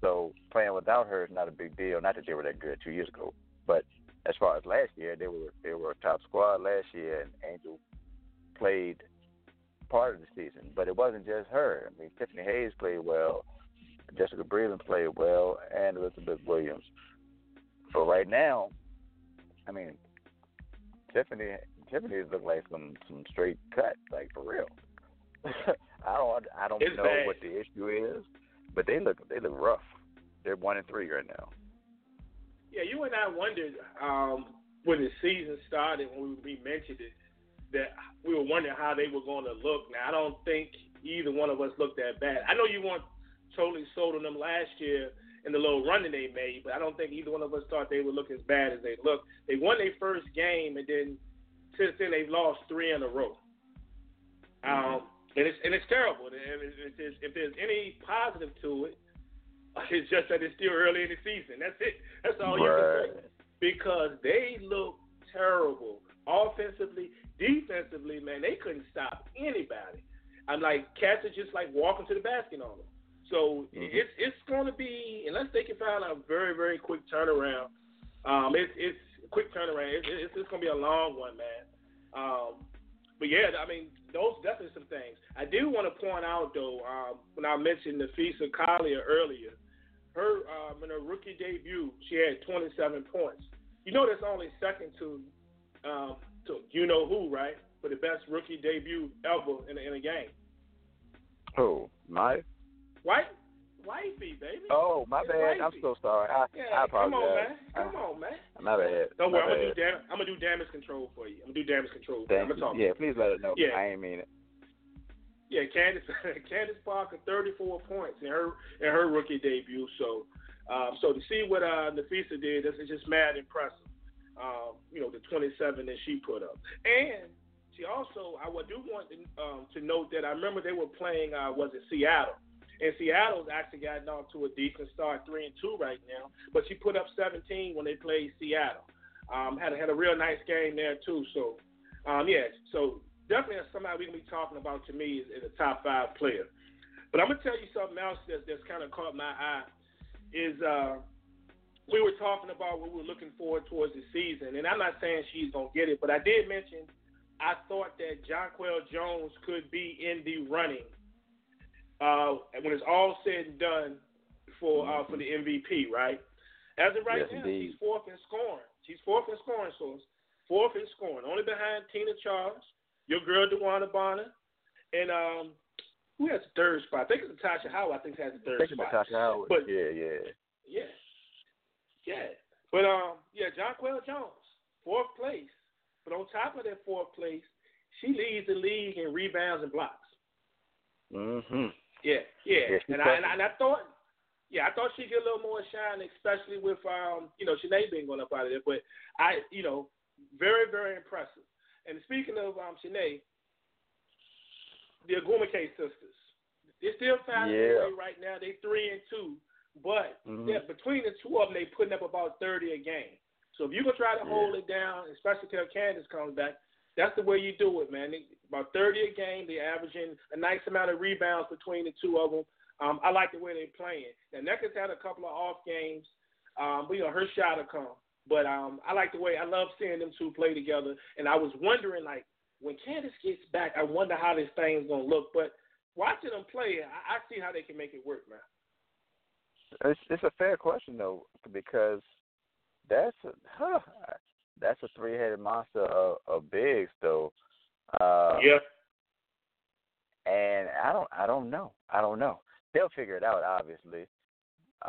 so playing without her is not a big deal. Not that they were that good two years ago, but as far as last year, they were they were a top squad last year, and Angel played part of the season. But it wasn't just her. I mean, Tiffany Hayes played well, Jessica Breland played well, and Elizabeth Williams. But right now, I mean, Tiffany Tiffany look like some some straight cut, like for real. *laughs* I don't I don't It's know bad. what the issue is, but they look they look rough. They're one and three right now. Yeah, you and I wondered um, when the season started, when we mentioned it, that we were wondering how they were going to look. Now, I don't think either one of us looked that bad. I know you weren't totally sold on them last year in the little run they made, but I don't think either one of us thought they would look as bad as they look. They won their first game, and then since then they've lost three in a row. Um, and it's and it's terrible. And if, if, there's, if there's any positive to it, *laughs* it's just that it's still early in the season. That's it. That's all you can say because they look terrible offensively, defensively. Man, they couldn't stop anybody. I'm like cats are just like walking to the basket on them. So Mhm. it's it's going to be unless they can find a very very quick turnaround. Um, it's it's quick turnaround. It's it's, it's going to be a long one, man. Um, but yeah, I mean those definitely some things. I do want to point out though um, when I mentioned Napheesa Collier earlier her um, in her rookie debut, she had 27 points. You know that's only second to um, to you know who, right? For the best rookie debut ever in a, in a game. Who? My? White, wifey, baby. Oh, my It's bad. I'm so sorry. I, yeah, I come on, man. Come on, man. I, my bad. Don't worry, I'm gonna do dam- I'm gonna do damage control for you. I'm gonna do damage control. For you. I'm gonna talk. you. Yeah, please let it know. Yeah. I ain't mean it. Yeah, Candace *laughs* Candace Parker, 34 points in her in her rookie debut. So, um, so to see what uh, Napheesa did, this is just mad impressive. Um, you know, the 27 that she put up, and she also I do want to, um, to note that I remember they were playing uh, was it Seattle, and Seattle's actually gotten off to a decent start, three and two right now. But she put up 17 when they played Seattle. Um, had had a real nice game there too. So, um, yeah, so definitely somebody we can be talking about to me is, is a top five player. But I'm gonna tell you something else that's that's kind of caught my eye is uh, we were talking about what we were looking forward towards the season, and I'm not saying she's gonna get it, but I did mention I thought that Jonquel Jones could be in the running uh, when it's all said and done for uh, for the MVP, right? As of right Yes, now, indeed. she's fourth in scoring. She's fourth in scoring, source. Fourth in scoring, only behind Tina Charles, your girl DeWanna Bonner, and um, who has the third spot? I think it's Natasha Howard. I think has the third Thank you, spot. Natasha Howard. But yeah, yeah. yeah, yeah. But um, yeah, Jonquel Jones, fourth place. But on top of that fourth place, she leads the league in rebounds and blocks. Mm Mhm. Yeah, yeah. Yeah, and, I, and, I, and I thought, yeah, I thought she'd get a little more shine, especially with um, you know, Chiney being going up out of there. But I, you know, very, very impressive. And speaking of um, Chiney, the Ogwumike sisters, they're still fast Yeah. away right now. They three and two, but Mhm. yeah, between the two of them, they putting up about thirty a game. So if you can try to Yeah. hold it down, especially till Candace comes back, that's the way you do it, man. About thirty a game. They're averaging a nice amount of rebounds between the two of them. Um, I like the way they're playing. Now Necklace had a couple of off games, um, but you know her shot will come. But um, I like the way I love seeing them two play together. And I was wondering, like, when Candace gets back, I wonder how this thing's gonna look. But watching them play, I, I see how they can make it work, man. It's it's a fair question though, because that's a, huh, that's a three headed monster of, of bigs though. Uh, yeah. and I don't I don't know. I don't know. They'll figure it out obviously.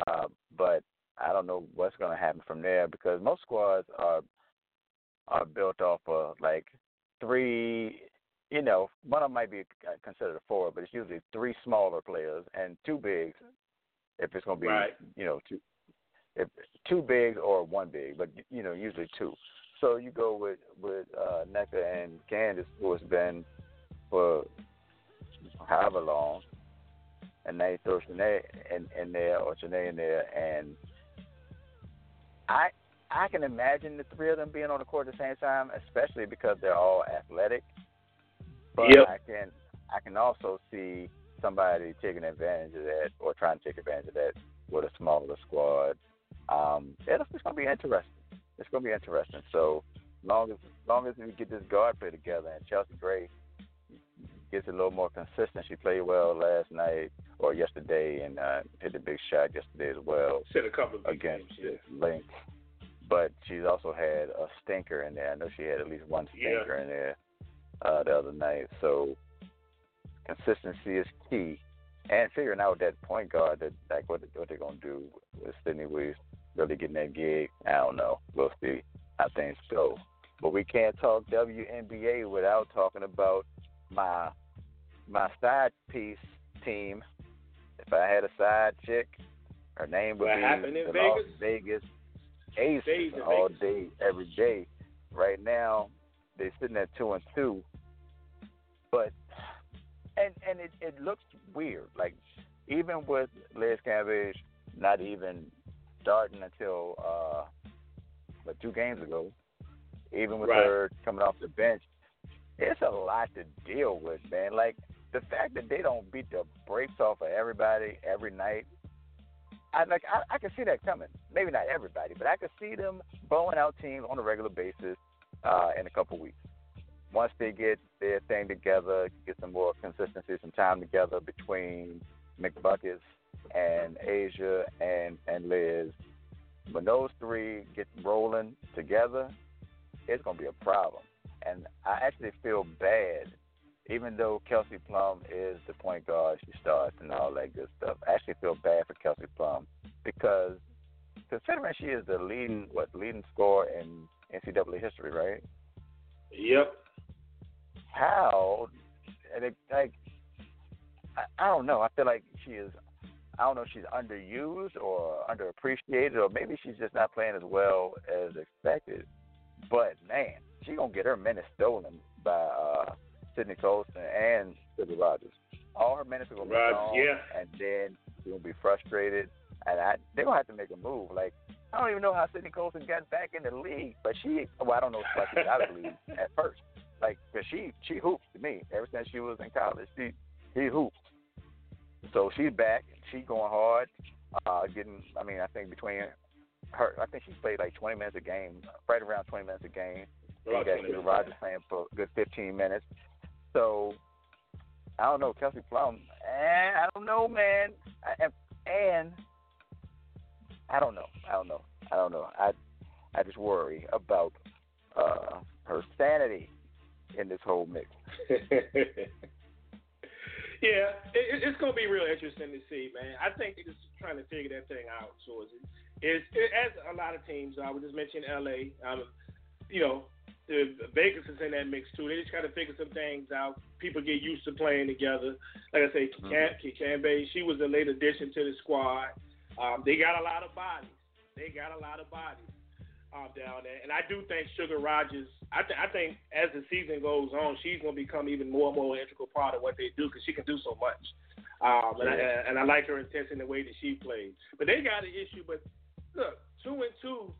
Uh, but I don't know what's gonna happen from there because most squads are are built off of like three you know, one of them might be considered a forward, but it's usually three smaller players and two bigs if it's gonna be Right. you know, two if two bigs or one big, but you know, usually two. So you go with with uh Nneka and Candace who has been for however long and they throw Shanae in, in there or Shanae in there and I I can imagine the three of them being on the court at the same time, especially because they're all athletic. But Yep. I can I can also see somebody taking advantage of that or trying to take advantage of that with a smaller squad. Um, it's, it's going to be interesting. It's going to be interesting. So long as long as we get this guard play together and Chelsea Gray gets a little more consistent. She played well last night or yesterday and uh, hit a big shot yesterday as well Said a couple of against games, the Lynx. But she's also had a stinker in there. I know she had at least one Yeah. stinker in there uh, the other night. So consistency is key, and figuring out that point guard that like what what they're gonna do with Sydney Williams really getting that gig. I don't know. We'll see how things go. But we can't talk WNBA without talking about my my side piece team. If I had a side chick, her name would What be the Las Vegas? Vegas Aces all Vegas. day, every day. Right now, they're sitting at two and two, but and and it it looks weird. Like even with Liz Cambage not even starting until uh, but two games ago, even with Right. her coming off the bench, it's a lot to deal with, man. Like the fact that they don't beat the brakes off of everybody every night. I like I, I can see that coming. Maybe not everybody, but I can see them blowing out teams on a regular basis uh, in a couple weeks. Once they get their thing together, get some more consistency, some time together between McBuckets and A'ja and and Liz. When those three get rolling together, it's gonna be a problem. And I actually feel bad, even though Kelsey Plum is the point guard, she starts and all that good stuff. I actually feel bad for Kelsey Plum because considering she is the leading what leading scorer in NCAA history, right? Yep. How and it, like I, I don't know. I feel like she is. I don't know if she's underused or underappreciated, or maybe she's just not playing as well as expected. But man, she gonna get her minutes stolen by uh, Sydney Colson and Sylvia Rodgers. All her minutes are gonna be gone, yeah. and then she's gonna be frustrated. And I, they're gonna have to make a move. Like I don't even know how Sydney Colson got back in the league, but she. Well, I don't know if she got out of the league *laughs* at first. Like, cause she she hoops to me ever since she was in college. She she hoops. So she's back. She's going hard. Uh, getting. I mean, I think between her, I think she played like 20 minutes a game, right around 20 minutes a game. You got 20 Sylvia. Rodgers playing for a good 15 minutes. So I don't know, Kelsey Plum. Eh, I don't know, man. I, and, and I don't know. I don't know. I don't know. I I just worry about uh, her sanity in this whole mix. *laughs* yeah, it, it- it's going to be real interesting to see, man. I think they're just trying to figure that thing out. So it's, it's it, as a lot of teams. I would just mention L.A. Um, you know, the Vegas is in that mix too. They just got to figure some things out. People get used to playing together. Like I say, Cam, Cambe, she was a late addition to the squad. Um, they got a lot of bodies. They got a lot of bodies um, down there, and I do think Sugar Rodgers. I, th- I think as the season goes on, she's going to become even more and more integral part of what they do because she can do so much. Um, and, I, and I like her intensity in the way that she plays. But they got an issue. But look, two and two,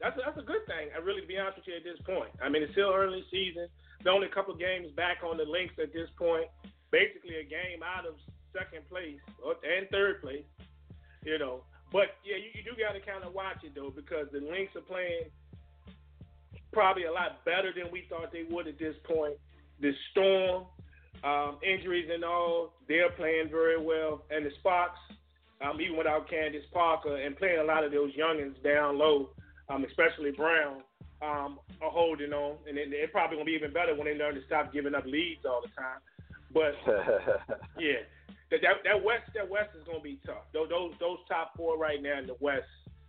that's a, that's a good thing. I really, to be honest with you, at this point. I mean, it's still early season. They're only a couple games back on the Lynx at this point. Basically, a game out of second place and third place. You know, but yeah, you, you do got to kind of watch it though because the Lynx are playing probably a lot better than we thought they would at this point. The Storm, um, injuries and all, they're playing very well, and the Sparks, um, even without Candace Parker and playing a lot of those youngins down low, um, especially Brown, um, are holding on, and they're probably gonna be even better when they learn to stop giving up leads all the time. But *laughs* yeah, that, that that West that West is gonna be tough. Those those those top four right now in the West,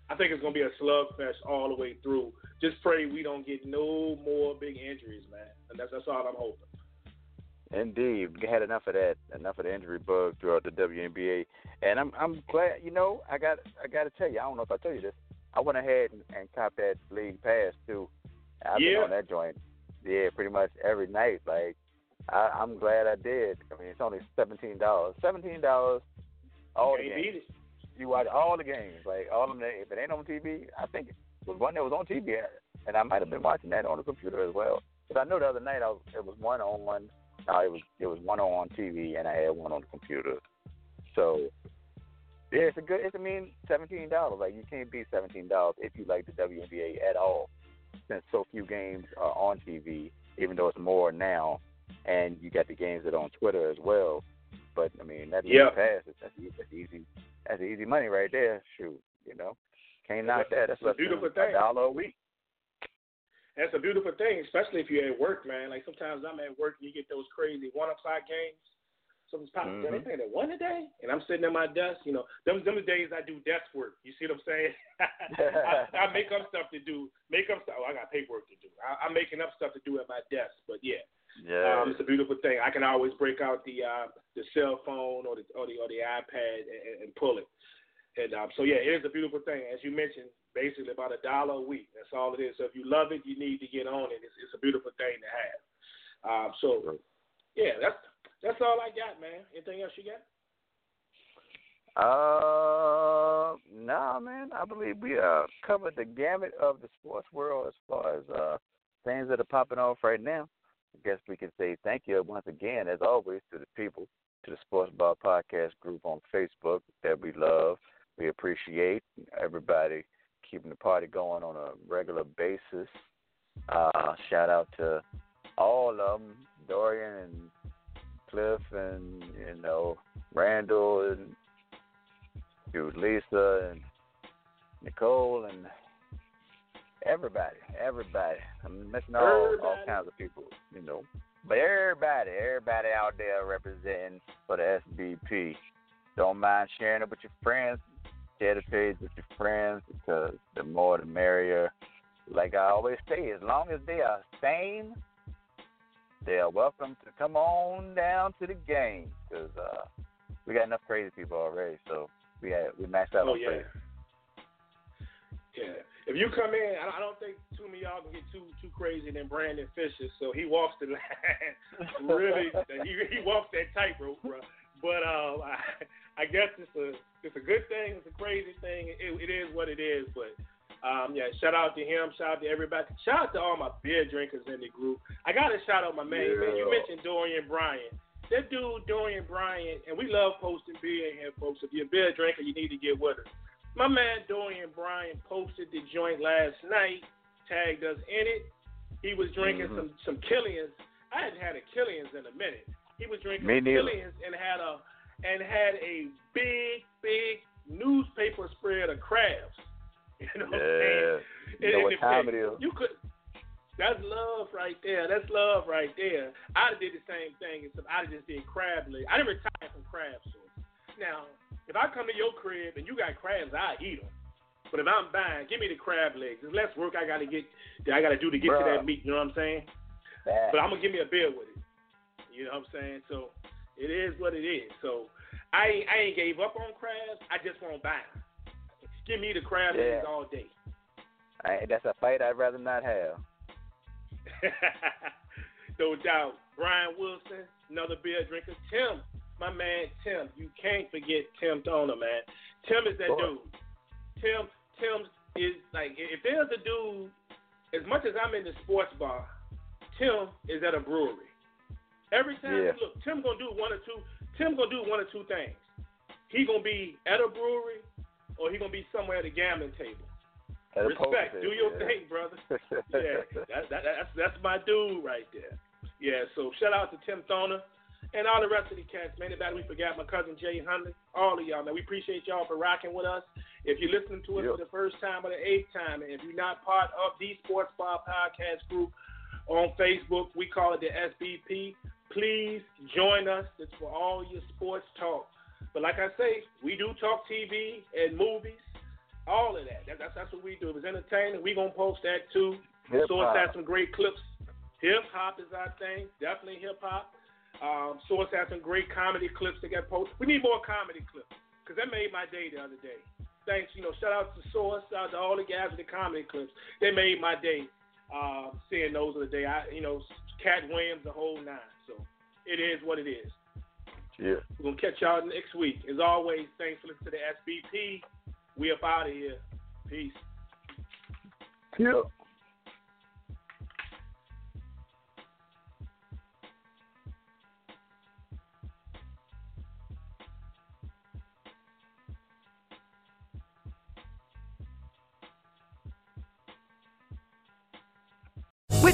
I think it's gonna be a slugfest all the way through. Just pray we don't get no more big injuries, man. And that's that's all I'm hoping. Indeed, we had enough of that, enough of the injury bug throughout the WNBA, and I'm I'm glad. You know, I got I got to tell you, I don't know if I tell you this. I went ahead and, and copped that league pass too. I've yeah. been on that joint, yeah, pretty much every night. Like I, I'm glad I did. I mean, it's only seventeen dollars. Seventeen dollars, all the games. You watch all the games, like all of them. If it ain't on TV, I think it was one that was on TV, and I might have been watching that on the computer as well. But I know the other night I was, it was one on one. No, it was it was one on TV, and I had one on the computer. So yeah, it's a good. It's I mean seventeen dollars. Like you can't beat seventeen dollars if you like the WNBA at all, since so few games are on TV. Even though it's more now and you got the games that are on Twitter as well. But I mean, that's yeah. pass. That's, that's easy. That's easy money right there. Shoot, you know, can't knock that. That's a beautiful thing. A dollar a week. That's a beautiful thing, especially if you're at work, man. Like sometimes I'm at work and you get those crazy one o'clock games. Something's popping. Mm-hmm. They playing at one a day, and I'm sitting at my desk. You know, them them the days I do desk work. You see what I'm saying? *laughs* I, I make up stuff to do. Make up stuff. Oh, I got paperwork to do. I, I'm making up stuff to do at my desk. But yeah, yeah, um, it's a beautiful thing. I can always break out the uh, the cell phone or the or the or the iPad and, and pull it. And um, so yeah, it is a beautiful thing. As you mentioned, basically about a dollar a week. That's all it is. So if you love it, you need to get on it. It's, it's a beautiful thing to have. Um, so yeah, that's that's all I got, man. Anything else you got? Uh, no, nah, man. I believe we uh covered the gamut of the sports world as far as uh things that are popping off right now. I guess we can say thank you once again, as always, to the people, to the Sports Bar Podcast group on Facebook that we love. We appreciate everybody keeping the party going on a regular basis. Uh, shout out to all of them, Dorian and Cliff and you know Randall and Lisa and Nicole and Everybody, everybody. I'm missing all all kinds of people, you know. But everybody, everybody out there representing for the SBP. Don't mind sharing it with your friends. Share the page with your friends because the more the merrier. Like I always say, as long as they are sane, they are welcome to come on down to the game because uh, we got enough crazy people already. So we had, we maxed out oh, yeah. crazy. Yeah. If you come in, I don't think too many of y'all can get too too crazy than Brandon Fisher. So he walks the *laughs* line really. he he walks that tightrope, bro. But um, I, I guess it's a it's a good thing. It's a crazy thing. It, it is what it is. But um, yeah, shout out to him. Shout out to everybody. Shout out to all my beer drinkers in the group. I got to shout out my man. Yeah. man you mentioned Dorian Bryant. That dude, Dorian Bryant, and we love posting beer in here, folks. If you're a beer drinker, you need to get with us. My man Dorian Bryan posted the joint last night, tagged us in it. He was drinking mm-hmm. some some Killians. I hadn't had a Killians in a minute. He was drinking Killians and had a and had a big big newspaper spread of crabs. You know yeah. what I'm saying? You know what time it is. You could. That's love right there. That's love right there. I'd did the same thing, except I just did crab legs. I didn't retire from crab sauce. Now, if I come to your crib and you got crabs, I eat them. But if I'm buying, give me the crab legs. There's less work I gotta get that I gotta do to get Bruh. to that meat. You know what I'm saying? That. But I'm gonna give me a beer with it. You know what I'm saying? So it is what it is. So I ain't, I ain't gave up on crabs. I just won't buy them. Give me the crab Yeah. legs all day. I, that's a fight I'd rather not have. *laughs* no doubt. Brian Wilson, another beer drinker. Tim, my man Tim. You can't forget Tim Toner, man. Tim is that Boy. dude. Tim Tim is like if there's a dude, as much as I'm in the sports bar, Tim is at a brewery. Every time Yeah. look, Tim gonna do one or two Tim gonna do one or two things. He gonna be at a brewery or he gonna be somewhere at a gambling table. At Respect. Do your yeah. thing, brother. *laughs* yeah, that, that, that's that's my dude right there. Yeah, so shout out to Tim Toner and all the rest of the cats, man. Anybody we forgot, my cousin Jay Hundley, all of y'all, man. We appreciate y'all for rocking with us. If you're listening to us Yep. for the first time or the eighth time, and if you're not part of the Sports Bar Podcast group on Facebook, we call it the SBP. Please join us. It's for all your sports talk. But like I say, we do talk TV and movies, all of that. that that's, that's what we do. If it's entertaining, we going to post that too. Hip Source has some great clips. Hip hop is our thing, definitely hip hop. Um, Source has some great comedy clips that get posted. We need more comedy clips because that made my day the other day. Thanks, you know, shout out to Source, shout out to all the guys with the comedy clips. They made my day. Uh, seeing those of the day, I, you know, Katt Williams, the whole nine. So it is what it is. Yeah. We're gonna catch y'all next week. As always, thanks for listening to the SBP. We up out of here. Peace. Yeah.